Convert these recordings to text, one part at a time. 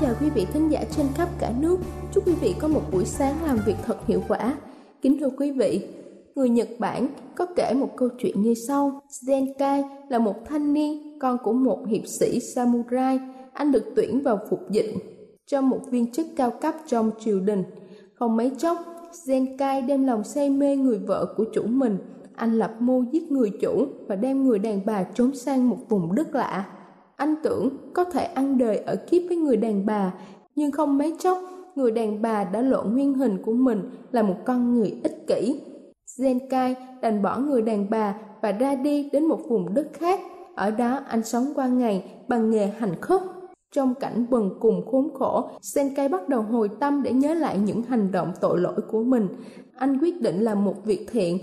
chào quý vị thính giả trên khắp cả nước. Chúc quý vị có một buổi sáng làm việc thật hiệu quả. Kính thưa quý vị, người Nhật Bản có kể một câu chuyện như sau. Zenkai là một thanh niên, con của một hiệp sĩ samurai. Anh được tuyển vào phục dịch cho một viên chức cao cấp trong triều đình. Không mấy chốc, Zenkai đem lòng say mê người vợ của chủ mình. Anh lập mưu giết người chủ và đem người đàn bà trốn sang một vùng đất lạ anh tưởng có thể ăn đời ở kiếp với người đàn bà, nhưng không mấy chốc, người đàn bà đã lộ nguyên hình của mình là một con người ích kỷ. Zenkai đành bỏ người đàn bà và ra đi đến một vùng đất khác. Ở đó anh sống qua ngày bằng nghề hành khất. Trong cảnh bần cùng khốn khổ, Senkai bắt đầu hồi tâm để nhớ lại những hành động tội lỗi của mình. Anh quyết định làm một việc thiện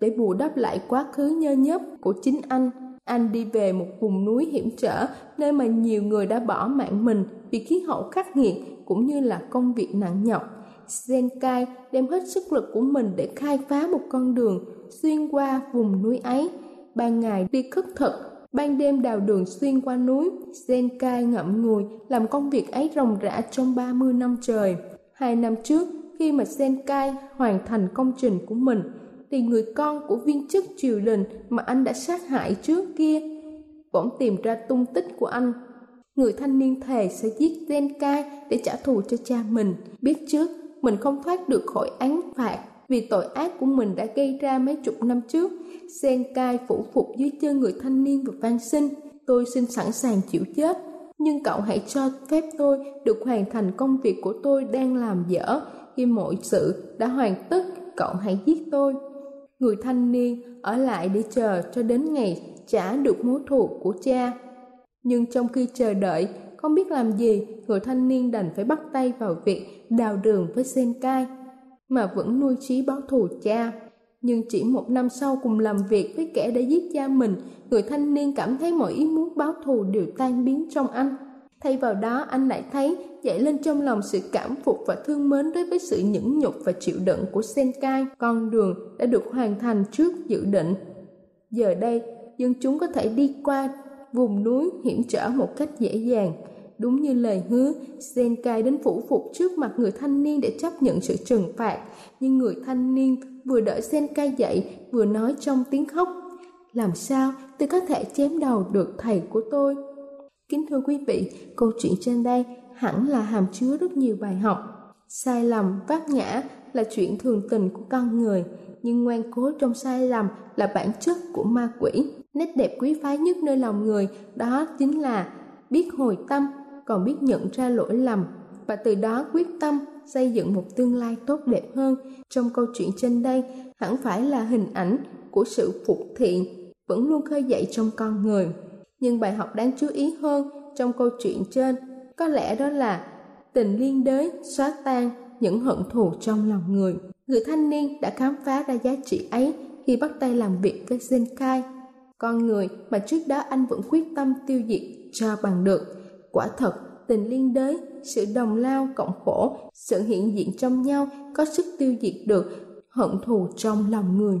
để bù đắp lại quá khứ nhơ nhớp của chính anh anh đi về một vùng núi hiểm trở, nơi mà nhiều người đã bỏ mạng mình vì khí hậu khắc nghiệt cũng như là công việc nặng nhọc. Zenkai đem hết sức lực của mình để khai phá một con đường xuyên qua vùng núi ấy. Ban ngày đi khất thực, ban đêm đào đường xuyên qua núi. Zenkai ngậm ngùi làm công việc ấy ròng rã trong 30 năm trời. Hai năm trước, khi mà Zenkai hoàn thành công trình của mình, thì người con của viên chức triều đình mà anh đã sát hại trước kia bỗng tìm ra tung tích của anh. Người thanh niên thề sẽ giết Zenkai để trả thù cho cha mình, biết trước mình không thoát được khỏi án phạt vì tội ác của mình đã gây ra mấy chục năm trước. Zenkai phủ phục dưới chân người thanh niên và van xin, tôi xin sẵn sàng chịu chết. Nhưng cậu hãy cho phép tôi được hoàn thành công việc của tôi đang làm dở. Khi mọi sự đã hoàn tất, cậu hãy giết tôi người thanh niên ở lại để chờ cho đến ngày trả được mối thù của cha. Nhưng trong khi chờ đợi, không biết làm gì, người thanh niên đành phải bắt tay vào việc đào đường với Senkai, mà vẫn nuôi trí báo thù cha. Nhưng chỉ một năm sau cùng làm việc với kẻ đã giết cha mình, người thanh niên cảm thấy mọi ý muốn báo thù đều tan biến trong anh. Thay vào đó anh lại thấy dậy lên trong lòng sự cảm phục và thương mến đối với sự nhẫn nhục và chịu đựng của Senkai. Con đường đã được hoàn thành trước dự định. Giờ đây, dân chúng có thể đi qua vùng núi hiểm trở một cách dễ dàng. Đúng như lời hứa, Senkai đến phủ phục trước mặt người thanh niên để chấp nhận sự trừng phạt. Nhưng người thanh niên vừa đợi Senkai dậy, vừa nói trong tiếng khóc. Làm sao tôi có thể chém đầu được thầy của tôi? Kính thưa quý vị, câu chuyện trên đây hẳn là hàm chứa rất nhiều bài học. Sai lầm, vác ngã là chuyện thường tình của con người, nhưng ngoan cố trong sai lầm là bản chất của ma quỷ. Nét đẹp quý phái nhất nơi lòng người đó chính là biết hồi tâm, còn biết nhận ra lỗi lầm và từ đó quyết tâm xây dựng một tương lai tốt đẹp hơn. Trong câu chuyện trên đây hẳn phải là hình ảnh của sự phục thiện vẫn luôn khơi dậy trong con người. Nhưng bài học đáng chú ý hơn trong câu chuyện trên có lẽ đó là tình liên đới xóa tan những hận thù trong lòng người. Người thanh niên đã khám phá ra giá trị ấy khi bắt tay làm việc với Zenkai, con người mà trước đó anh vẫn quyết tâm tiêu diệt cho bằng được. Quả thật, tình liên đới, sự đồng lao cộng khổ, sự hiện diện trong nhau có sức tiêu diệt được hận thù trong lòng người.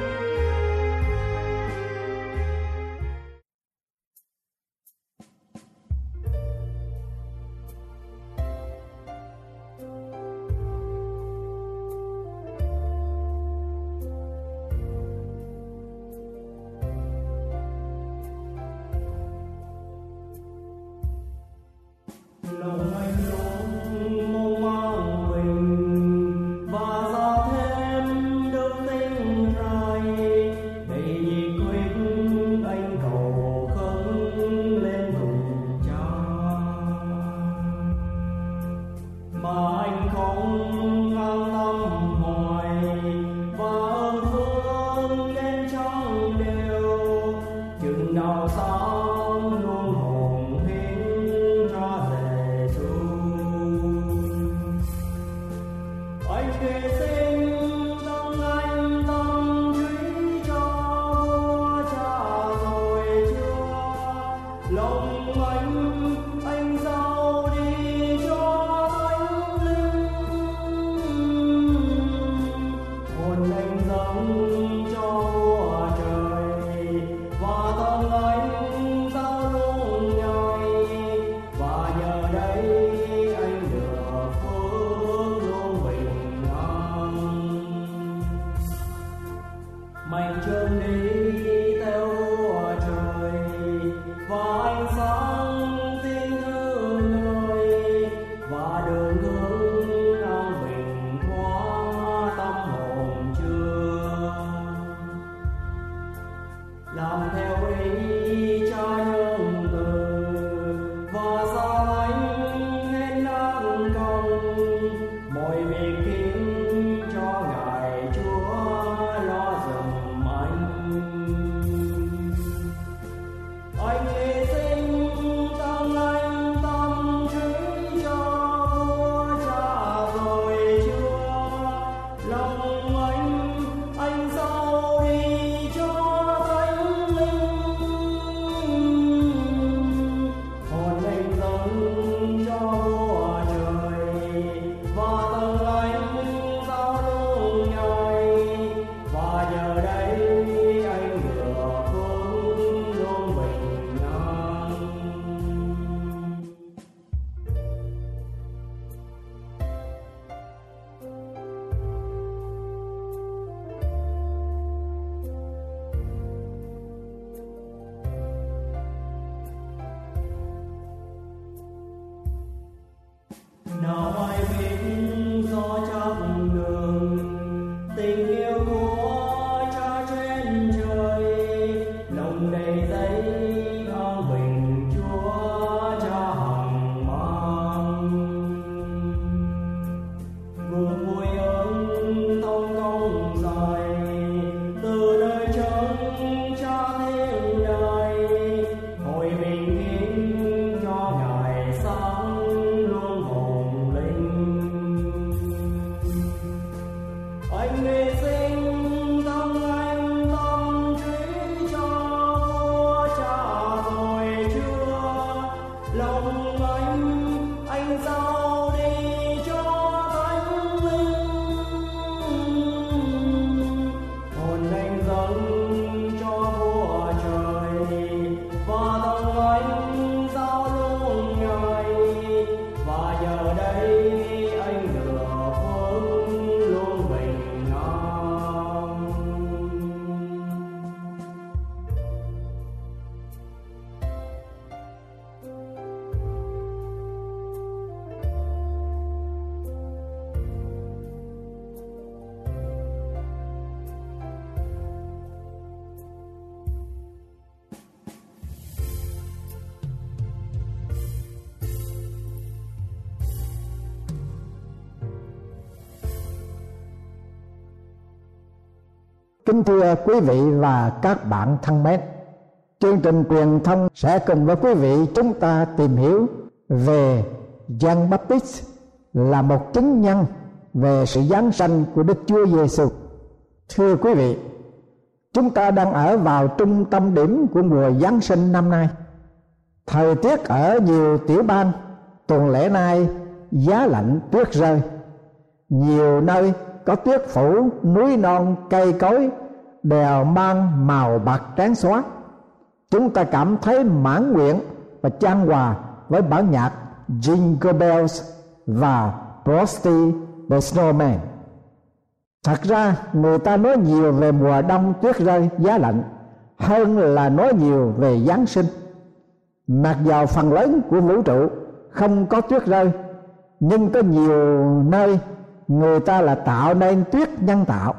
Quý vị và các bạn thân mến, chương trình truyền thông sẽ cùng với quý vị chúng ta tìm hiểu về Giăng Baptist là một chứng nhân về sự giáng sanh của Đức Chúa Giêsu. Thưa quý vị, chúng ta đang ở vào trung tâm điểm của mùa Giáng sinh năm nay. Thời tiết ở nhiều tiểu bang tuần lễ nay giá lạnh tuyết rơi. Nhiều nơi có tuyết phủ núi non cây cối đều mang màu bạc trắng xóa chúng ta cảm thấy mãn nguyện và chan hòa với bản nhạc Jingle Bells và Frosty the Snowman. Thật ra, người ta nói nhiều về mùa đông tuyết rơi giá lạnh hơn là nói nhiều về Giáng sinh. Mặc vào phần lớn của vũ trụ không có tuyết rơi, nhưng có nhiều nơi người ta là tạo nên tuyết nhân tạo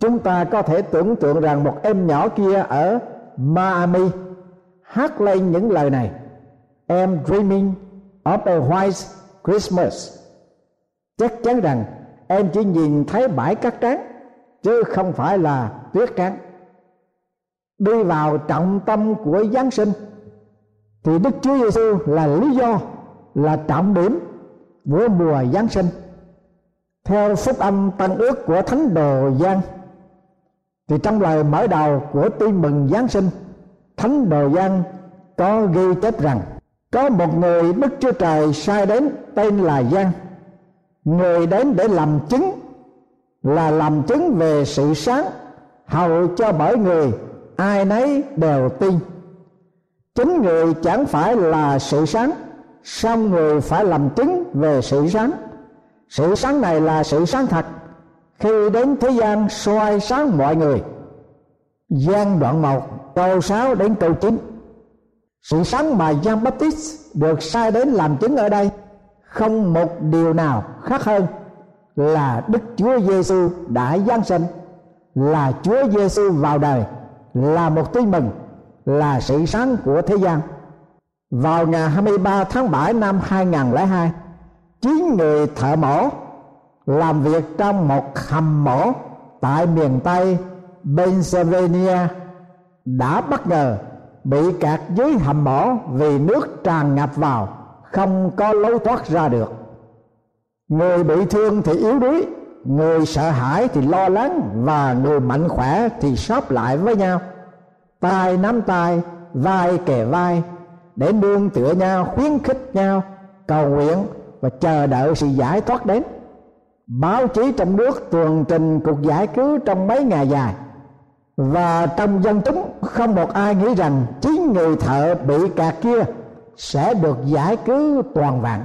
chúng ta có thể tưởng tượng rằng một em nhỏ kia ở Miami hát lên những lời này. Em dreaming of a white Christmas. Chắc chắn rằng em chỉ nhìn thấy bãi cát trắng, chứ không phải là tuyết trắng. Đi vào trọng tâm của Giáng sinh, thì Đức Chúa Giêsu là lý do, là trọng điểm của mùa Giáng sinh. Theo phúc âm tăng ước của thánh đồ Giang thì trong lời mở đầu của tin mừng Giáng sinh, thánh đồ Giang có ghi chép rằng, có một người Đức Chúa Trời sai đến tên là Giang. Người đến để làm chứng là làm chứng về sự sáng, hầu cho bởi người ai nấy đều tin. Chính người chẳng phải là sự sáng, song người phải làm chứng về sự sáng. Sự sáng này là sự sáng thật khi đến thế gian, soi sáng mọi người. Gian đoạn một câu 6 đến câu 9 sự sáng mà Giăng Baptist được sai đến làm chứng ở đây không một điều nào khác hơn là Đức Chúa Giêsu đã giáng sinh, là Chúa Giêsu vào đời, là một tin mừng, là sự sáng của thế gian. Vào ngày 23 tháng 7 năm 2002 chín người thợ mỏ làm việc trong một hầm mỏ tại miền Tây Pennsylvania đã bất ngờ bị kẹt dưới hầm mỏ vì nước tràn ngập vào, không có lối thoát ra được. Người bị thương thì yếu đuối, người sợ hãi thì lo lắng và người mạnh khỏe thì sóp lại với nhau. Tay nắm tay, vai kề vai để nương tựa nhau, khuyến khích nhau, cầu nguyện và chờ đợi sự giải thoát đến báo chí trong nước, tường trình cuộc giải cứu trong mấy ngày dài. Và trong dân chúng, không một ai nghĩ rằng chính người thợ bị cạt kia sẽ được giải cứu toàn vạn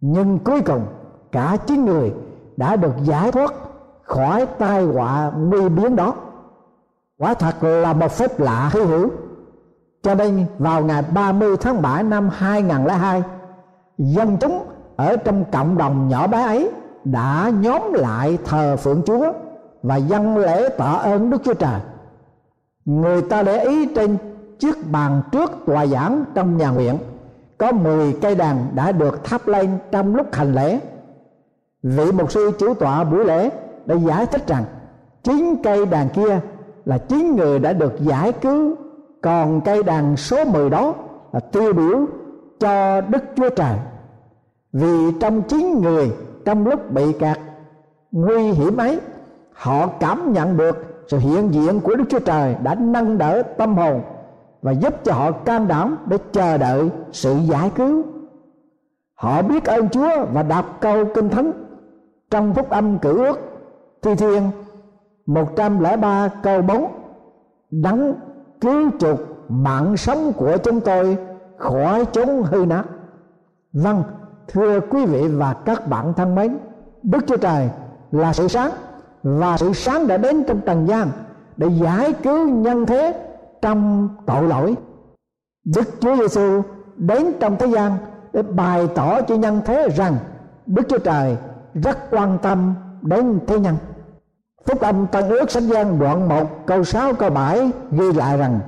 nhưng cuối cùng, cả chín người đã được giải thoát khỏi tai họa nguy biến đó. Quả thật là một phép lạ hy hữu. Cho nên, vào ngày 30 tháng 7 năm 2002 dân chúng ở trong cộng đồng nhỏ bé ấy đã nhóm lại thờ phượng Chúa và dâng lễ tạ ơn Đức Chúa Trời. Người ta để ý trên chiếc bàn trước tòa giảng trong nhà nguyện, có 10 cây đàn đã được thắp lên trong lúc hành lễ. Vị mục sư chủ tọa buổi lễ đã giải thích rằng chín cây đàn kia là chín người đã được giải cứu, còn cây đàn số 10 đó là tiêu biểu cho Đức Chúa Trời vì trong chín người trong lúc bị kẹt nguy hiểm ấy họ cảm nhận được sự hiện diện của Đức Chúa Trời đã nâng đỡ tâm hồn và giúp cho họ can đảm để chờ đợi sự giải cứu. Họ biết ơn Chúa và đọc câu kinh thánh trong phúc âm cử ước thi thiên 103 câu 4 đắng cứu chuộc mạng sống của chúng tôi khỏi chốn hư nát. Vâng, thưa quý vị và các bạn thân mến, đức chúa trời là sự sáng và sự sáng đã đến trong trần gian để giải cứu nhân thế trong tội lỗi. Đức chúa giêsu đến trong thế gian để bày tỏ cho nhân thế rằng đức chúa trời rất quan tâm đến thế nhân. Phúc âm tân ước sách gian đoạn 1 câu 6 câu 7 ghi lại rằng,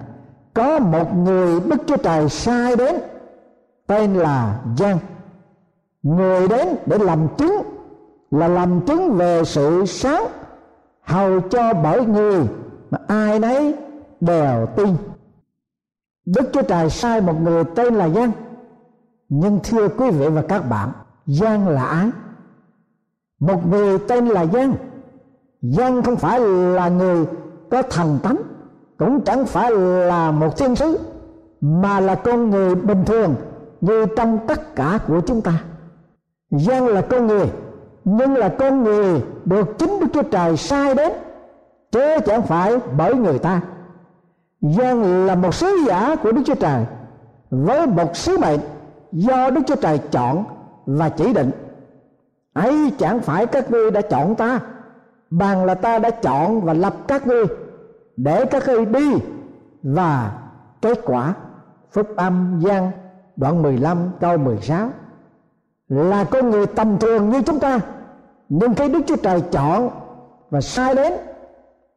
có một người đức chúa trời sai đến, tên là giang người đến để làm chứng là làm chứng về sự sáng hầu cho bởi người mà ai nấy đều tin. Đức chúa trời sai một người tên là giang. Nhưng thưa quý vị và các bạn, giang là ai? Một người tên là giang. Giang không phải là người có thần tánh, cũng chẳng phải là một thiên sứ, mà là con người bình thường như trong tất cả của chúng ta giang là con người, nhưng là con người được chính đức chúa trời sai đến, chứ chẳng phải bởi người ta. Giang là một sứ giả của đức chúa trời với một sứ mệnh do đức chúa trời chọn và chỉ định. Ấy chẳng phải các ngươi đã chọn ta, bằng là ta đã chọn và lập các ngươi để các ngươi đi và kết quả. Phúc âm gian đoạn 15 câu 16 là con người tầm thường như chúng ta. Nhưng cái đức chúa trời chọn và sai đến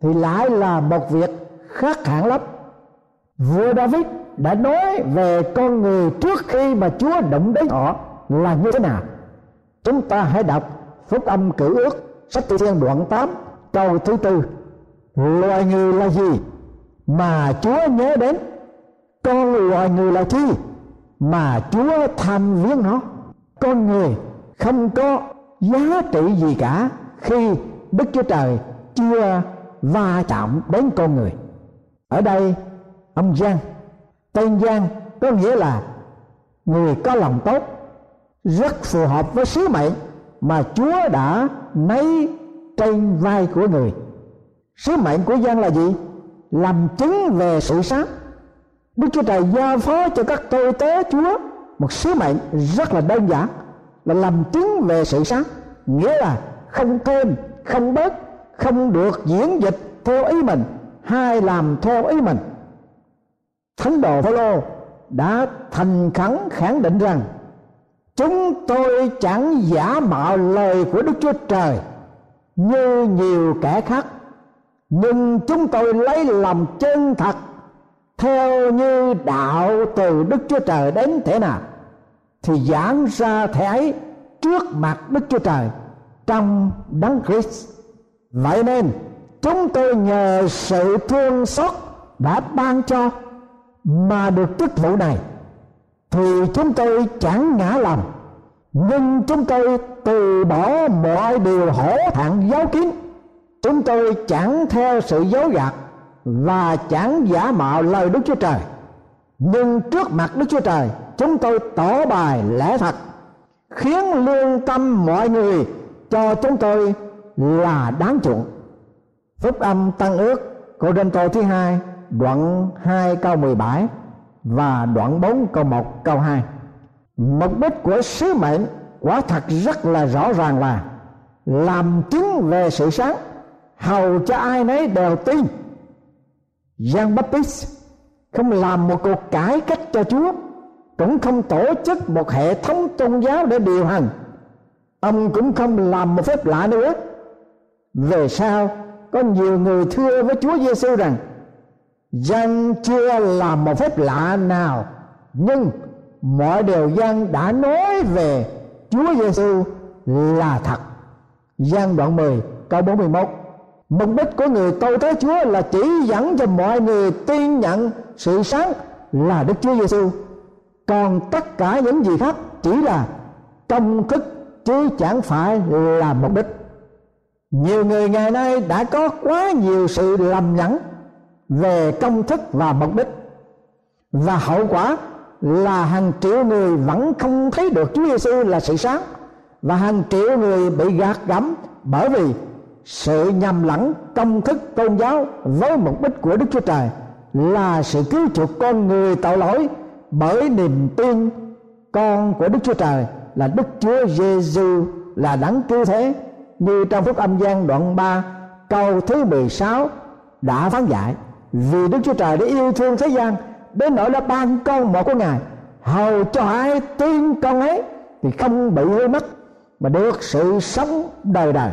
thì lại là một việc khác hẳn lắm. Vua david đã nói về con người trước khi mà chúa động đến họ là như thế nào. Chúng ta hãy đọc phúc âm cử ước, sách thi thiên đoạn 8 câu thứ tư. Loài người là gì mà chúa nhớ đến? Con loài người là chi mà chúa tham viếng nó? Con người không có giá trị gì cả khi đức chúa trời chưa va chạm đến con người. Ở đây, ông giang, tên giang có nghĩa là người có lòng tốt, rất phù hợp với sứ mệnh mà chúa đã nấy trên vai của người. Sứ mệnh của giang là gì? Làm chứng về sự sáng đức chúa trời giao phó cho các tôi tế chúa một sứ mệnh rất là đơn giản, là làm chứng về sự sáng. Nghĩa là không thêm, không bớt, không được diễn dịch theo ý mình, hay làm theo ý mình. Thánh đồ phaolô đã thành khẩn khẳng định rằng, chúng tôi chẳng giả mạo lời của đức chúa trời như nhiều kẻ khác, nhưng chúng tôi lấy lòng chân thật theo như đạo từ đức chúa trời đến thế nào, thì giảng ra thế ấy trước mặt đức chúa trời trong đấng christ. Vậy nên, chúng tôi nhờ sự thương xót đã ban cho mà được chức vụ này, thì chúng tôi chẳng ngã lòng, nhưng chúng tôi từ bỏ mọi điều hổ thẹn giáo kiến chúng tôi chẳng theo sự dối gạt và chẳng giả mạo lời đức chúa trời. Nhưng trước mặt đức chúa trời, chúng tôi tỏ bài lẽ thật, khiến lương tâm mọi người cho chúng tôi là đáng chuộng. Phúc âm tăng ước của Đinh Tô thứ hai, đoạn 2 câu 17 và đoạn 4 câu 1 câu 2 mục đích của sứ mệnh quả thật rất là rõ ràng là làm chứng về sự sáng. Hầu cho ai nấy đều tin. Jean Baptiste không làm một cuộc cải cách cho Chúa, cũng không tổ chức một hệ thống tôn giáo để điều hành. Ông cũng không làm một phép lạ nữa. Về sau, có nhiều người thưa với Chúa Giêsu rằng dân chưa làm một phép lạ nào, nhưng mọi điều dân đã nói về Chúa Giêsu là thật. Giang đoạn 10 câu 41 Mục đích của người tôi thế Chúa là chỉ dẫn cho mọi người tin nhận sự sáng là Đức Chúa Giêsu. Còn tất cả những gì khác chỉ là công thức, chứ chẳng phải là mục đích. Nhiều người ngày nay đã có quá nhiều sự lầm nhẫn về công thức và mục đích và hậu quả là hàng triệu người vẫn không thấy được Chúa Giêsu là sự sáng, và hàng triệu người bị gạt gẫm bởi vì sự nhầm lẫn công thức tôn giáo với mục đích của Đức Chúa Trời là sự cứu chuộc con người tội lỗi bởi niềm tin con của Đức Chúa Trời là Đức Chúa Giêsu là đấng cứu thế. Như trong phúc âm gian đoạn 3 câu thứ 16 đã phán dạy, vì Đức Chúa Trời đã yêu thương thế gian đến nỗi đã ban con một của Ngài, hầu cho ai tin con ấy thì không bị hư mất, mà được sự sống đời đời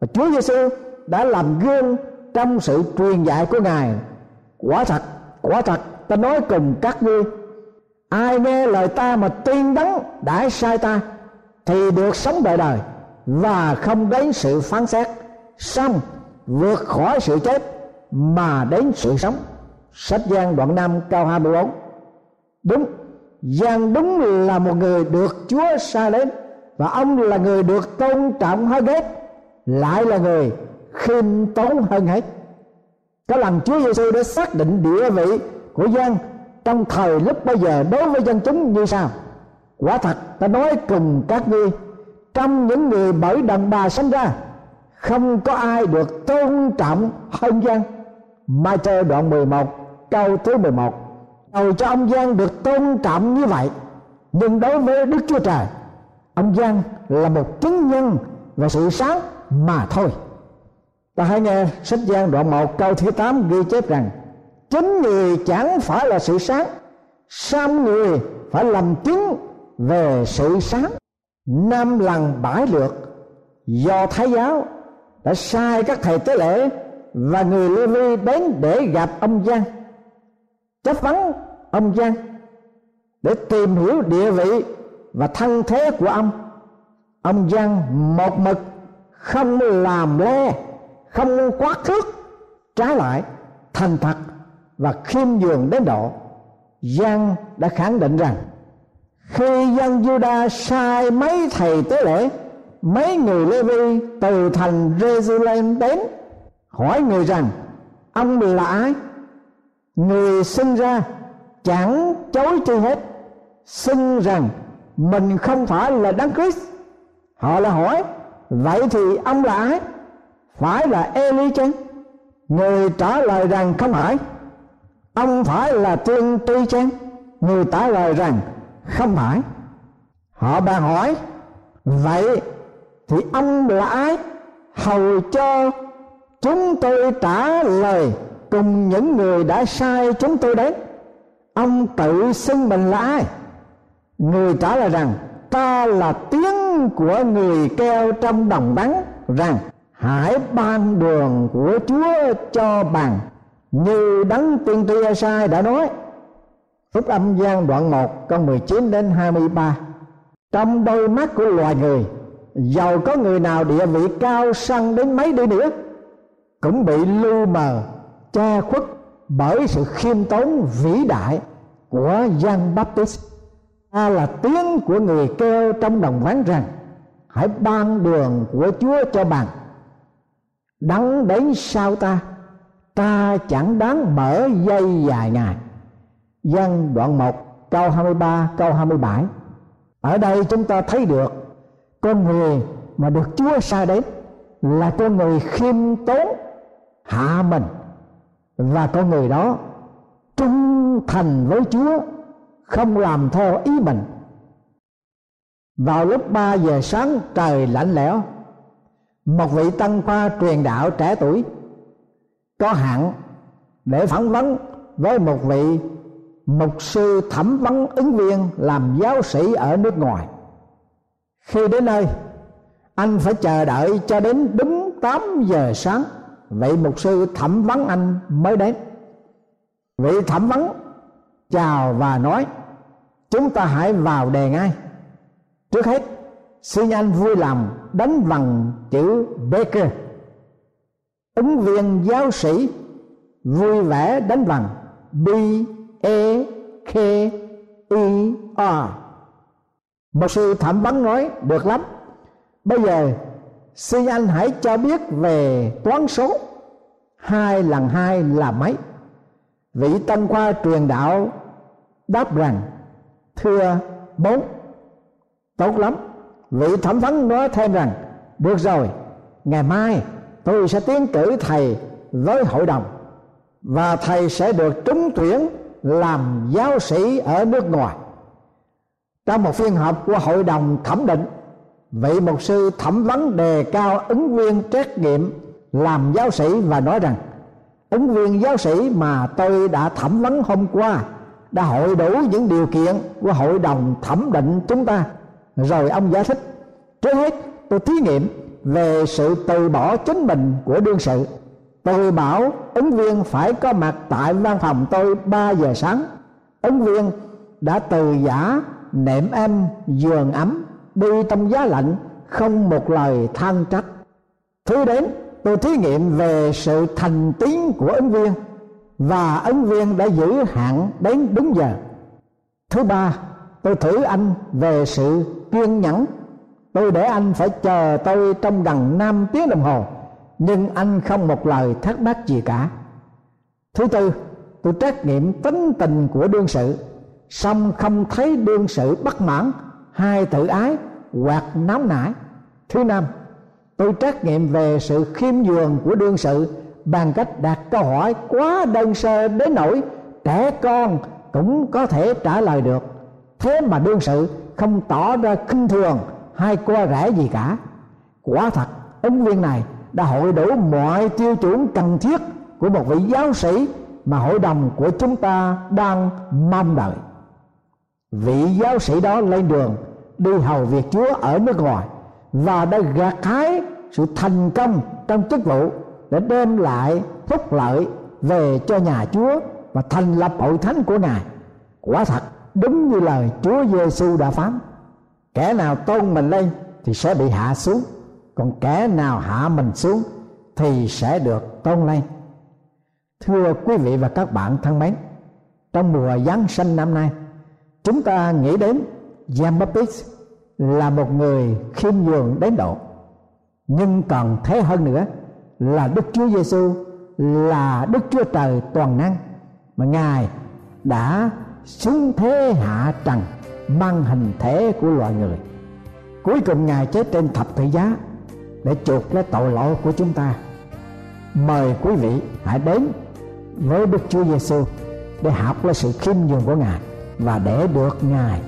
và Chúa Giêsu đã làm gương trong sự truyền dạy của Ngài. Quả thật quả thật, ta nói cùng các ngươi, ai nghe lời ta mà tin đấng đã sai ta, thì được sống đời đời và không đến sự phán xét, xong vượt khỏi sự chết mà đến sự sống. Sách Giang đoạn 5 câu 24 đúng, Giang đúng là một người được Chúa sai đến và ông là người được tôn trọng hơn hết lại là người khiêm tốn hơn hết. Có lần Chúa Giêsu đã xác định địa vị của Giang trong thời lúc bây giờ đối với dân chúng như sau. Quả thật, ta nói cùng các ngươi, trong những người bởi đàn bà sinh ra, không có ai được tôn trọng hơn Giang Mai Thơ đoạn 11 câu thứ 11 Cầu cho ông Giang được tôn trọng như vậy, Nhưng đối với Đức Chúa Trời, Ông Giang là một chứng nhân về sự sáng mà thôi. Ta hãy nghe sách Giang đoạn 1 câu thứ 8 ghi chép rằng, Chính người chẳng phải là sự sáng, Sam người phải làm chứng về sự sáng. Năm lần bãi lượt Do Thái giáo đã sai các thầy tế lễ và người Lê Vi đến để gặp ông Giang chất vấn ông Giang để tìm hiểu địa vị và thân thế của ông. Ông Giang một mực không làm le không quá thước trái lại, thành thật và khiêm nhường đến độ. Giang đã khẳng định rằng, khi dân Juda sai mấy thầy tế lễ, mấy người Lê Vi từ thành Jerusalem đến, hỏi người rằng, ông là ai? Người sinh ra chẳng chối chi hết, xưng rằng mình không phải là đấng Christ. Họ là hỏi vậy thì ông là ai? Phải là Eli chăng người trả lời rằng không phải. Ông phải là tiên tri chăng người trả lời rằng không phải. Họ bàn hỏi, vậy thì ông là ai? Hầu cho chúng tôi trả lời cùng những người đã sai chúng tôi đến ông tự xưng mình là ai? Người trả lời rằng, ta là tiếng của người kêu trong đồng bắn rằng, hãy ban đường của chúa cho bằng. Như đấng tiên tri sai đã nói, Phúc âm gian đoạn 1 câu 19 đến 23 Trong đôi mắt của loài người, Giàu có người nào địa vị cao sang đến mấy đi nữa? Cũng bị lưu mờ, che khuất bởi sự khiêm tốn vĩ đại của Giăng Baptist ta là tiếng của người kêu trong đồng ván rằng, hãy ban đường của Chúa cho bạn. đắng đến sau ta ta chẳng đáng mở dây dài ngày. Dân đoạn 1 câu 23 câu 27 ở đây chúng ta thấy được, con người mà được Chúa sai đến là con người khiêm tốn, hạ mình. Và con người đó trung thành với Chúa không làm theo ý mình. Vào lúc 3 giờ sáng trời lạnh lẽo, một vị tăng khoa truyền đạo trẻ tuổi, có hạn để phỏng vấn với một vị mục sư thẩm vấn ứng viên làm giáo sĩ ở nước ngoài. Khi đến nơi, anh phải chờ đợi cho đến đúng 8 giờ sáng vậy mục sư thẩm vấn anh mới đến. Vị thẩm vấn chào và nói chúng ta hãy vào đề ngay. Trước hết, xin anh vui lòng đánh bằng chữ Baker. Ứng viên giáo sĩ vui vẻ đánh bằng B E K E R. Một sư thẩm vấn nói, được lắm. Bây giờ, xin anh hãy cho biết về toán số. Hai lần hai là mấy? Vị tân khoa truyền đạo đáp rằng thưa bốn tốt lắm. Vị thẩm vấn nói thêm rằng, được rồi, ngày mai tôi sẽ tiến cử thầy với hội đồng và thầy sẽ được trúng tuyển làm giáo sĩ ở nước ngoài. Trong một phiên họp của hội đồng thẩm định, vị mục sư thẩm vấn đề cao ứng viên trách nghiệm làm giáo sĩ và nói rằng, ứng viên giáo sĩ mà tôi đã thẩm vấn hôm qua đã hội đủ những điều kiện của hội đồng thẩm định chúng ta. Rồi ông giải thích, trước hết, tôi thí nghiệm về sự từ bỏ chính mình của đương sự. Tôi bảo ứng viên phải có mặt tại văn phòng tôi 3 giờ sáng. Ứng viên đã từ giả nệm em giường ấm, đi trong giá lạnh, không một lời than trách. Thứ đến, tôi thí nghiệm về sự thành tín của ứng viên và ứng viên đã giữ hạn đến đúng giờ. Thứ ba, tôi thử anh về sự kiên nhẫn. Tôi để anh phải chờ tôi trong gần năm tiếng đồng hồ, nhưng anh không một lời thắc mắc gì cả. Thứ tư, tôi trách nghiệm tính tình của đương sự. Song không thấy đương sự bất mãn hay tự ái hoặc nóng nảy. Thứ năm, tôi trách nghiệm về sự khiêm nhường của đương sự bằng cách đặt câu hỏi quá đơn sơ đến nỗi trẻ con cũng có thể trả lời được. Thế mà đương sự không tỏ ra khinh thường hay qua rẻ gì cả. Quả thật, ứng viên này đã hội đủ mọi tiêu chuẩn cần thiết của một vị giáo sĩ mà hội đồng của chúng ta đang mong đợi. Vị giáo sĩ đó lên đường, đi hầu việc chúa ở nước ngoài và đã gặt hái sự thành công trong chức vụ để đem lại phúc lợi về cho nhà chúa và thành lập hội thánh của ngài. Quả thật, đúng như lời chúa giêsu đã phán, kẻ nào tôn mình lên thì sẽ bị hạ xuống, còn kẻ nào hạ mình xuống thì sẽ được tôn lên. Thưa quý vị và các bạn thân mến, trong mùa giáng sinh năm nay, chúng ta nghĩ đến Jean Baptiste là một người khiêm nhường đến độ, nhưng còn thế hơn nữa là Đức Chúa Giêsu là Đức Chúa Trời toàn năng, mà Ngài đã xuống thế hạ trần mang hình thể của loài người cuối cùng ngài chết trên thập tự giá để chuộc lấy tội lỗi của chúng ta mời quý vị hãy đến với Đức Chúa Giêsu để học lấy sự khiêm nhường của ngài và để được ngài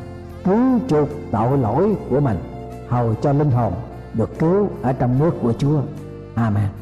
cứu chuộc tội lỗi của mình, hầu cho linh hồn được cứu ở trong nước của Chúa. Amen.